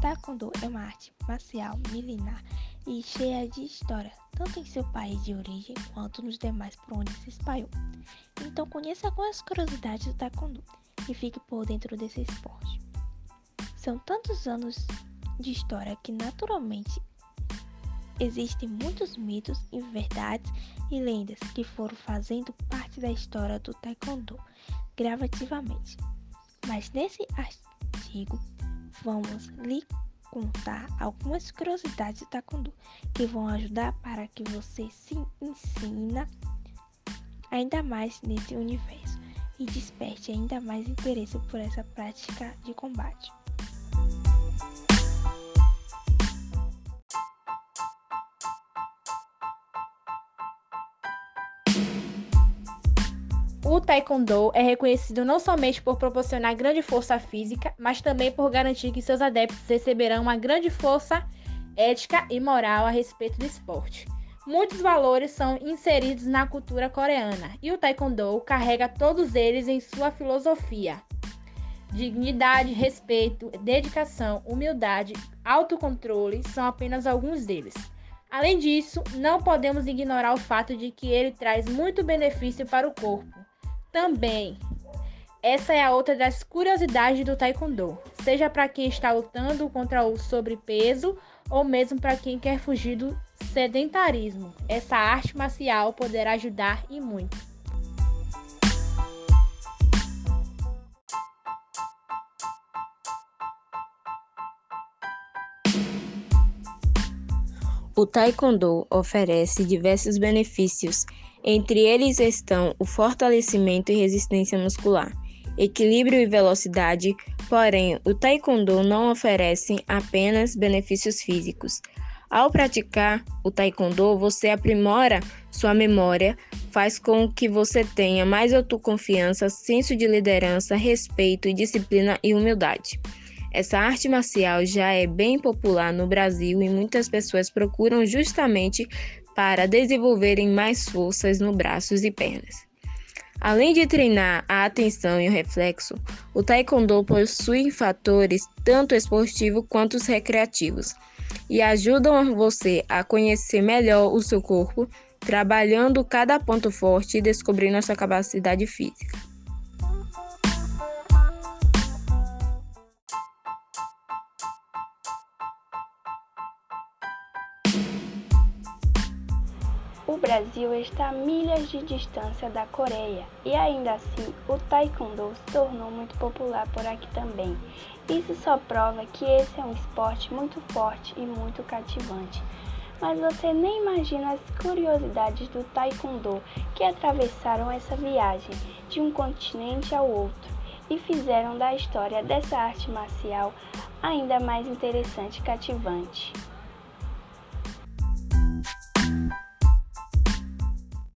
Taekwondo é uma arte marcial milenar e cheia de história, tanto em seu país de origem quanto nos demais por onde se espalhou. Então conheça algumas curiosidades do Taekwondo e fique por dentro desse esporte. São tantos anos de história que naturalmente existem muitos mitos e verdades e lendas que foram fazendo parte da história do Taekwondo gradativamente. Mas nesse artigo vamos lhe contar algumas curiosidades do Taekwondo que vão ajudar para que você se ensina ainda mais nesse universo e desperte ainda mais interesse por essa prática de combate. O Taekwondo é reconhecido não somente por proporcionar grande força física, mas também por garantir que seus adeptos receberão uma grande força ética e moral a respeito do esporte. Muitos valores são inseridos na cultura coreana e o Taekwondo carrega todos eles em sua filosofia. Dignidade, respeito, dedicação, humildade, autocontrole são apenas alguns deles. Além disso, não podemos ignorar o fato de que ele traz muito benefício para o corpo. Também, essa é a outra das curiosidades do Taekwondo, seja para quem está lutando contra o sobrepeso ou mesmo para quem quer fugir do sedentarismo. Essa arte marcial poderá ajudar e muito. O Taekwondo oferece diversos benefícios entre eles estão o fortalecimento e resistência muscular, equilíbrio e velocidade, porém, o taekwondo não oferece apenas benefícios físicos. Ao praticar o taekwondo, você aprimora sua memória, faz com que você tenha mais autoconfiança, senso de liderança, respeito, disciplina e humildade. Essa arte marcial já é bem popular no Brasil e muitas pessoas procuram justamente para desenvolverem mais forças nos braços e pernas. Além de treinar a atenção e o reflexo, o taekwondo possui fatores tanto esportivos quanto recreativos e ajudam você a conhecer melhor o seu corpo, trabalhando cada ponto forte e descobrindo a sua capacidade física. O Brasil está a milhas de distância da Coreia e ainda assim o taekwondo se tornou muito popular por aqui também. Isso só prova que esse é um esporte muito forte e muito cativante. Mas você nem imagina as curiosidades do taekwondo que atravessaram essa viagem de um continente ao outro e fizeram da história dessa arte marcial ainda mais interessante e cativante.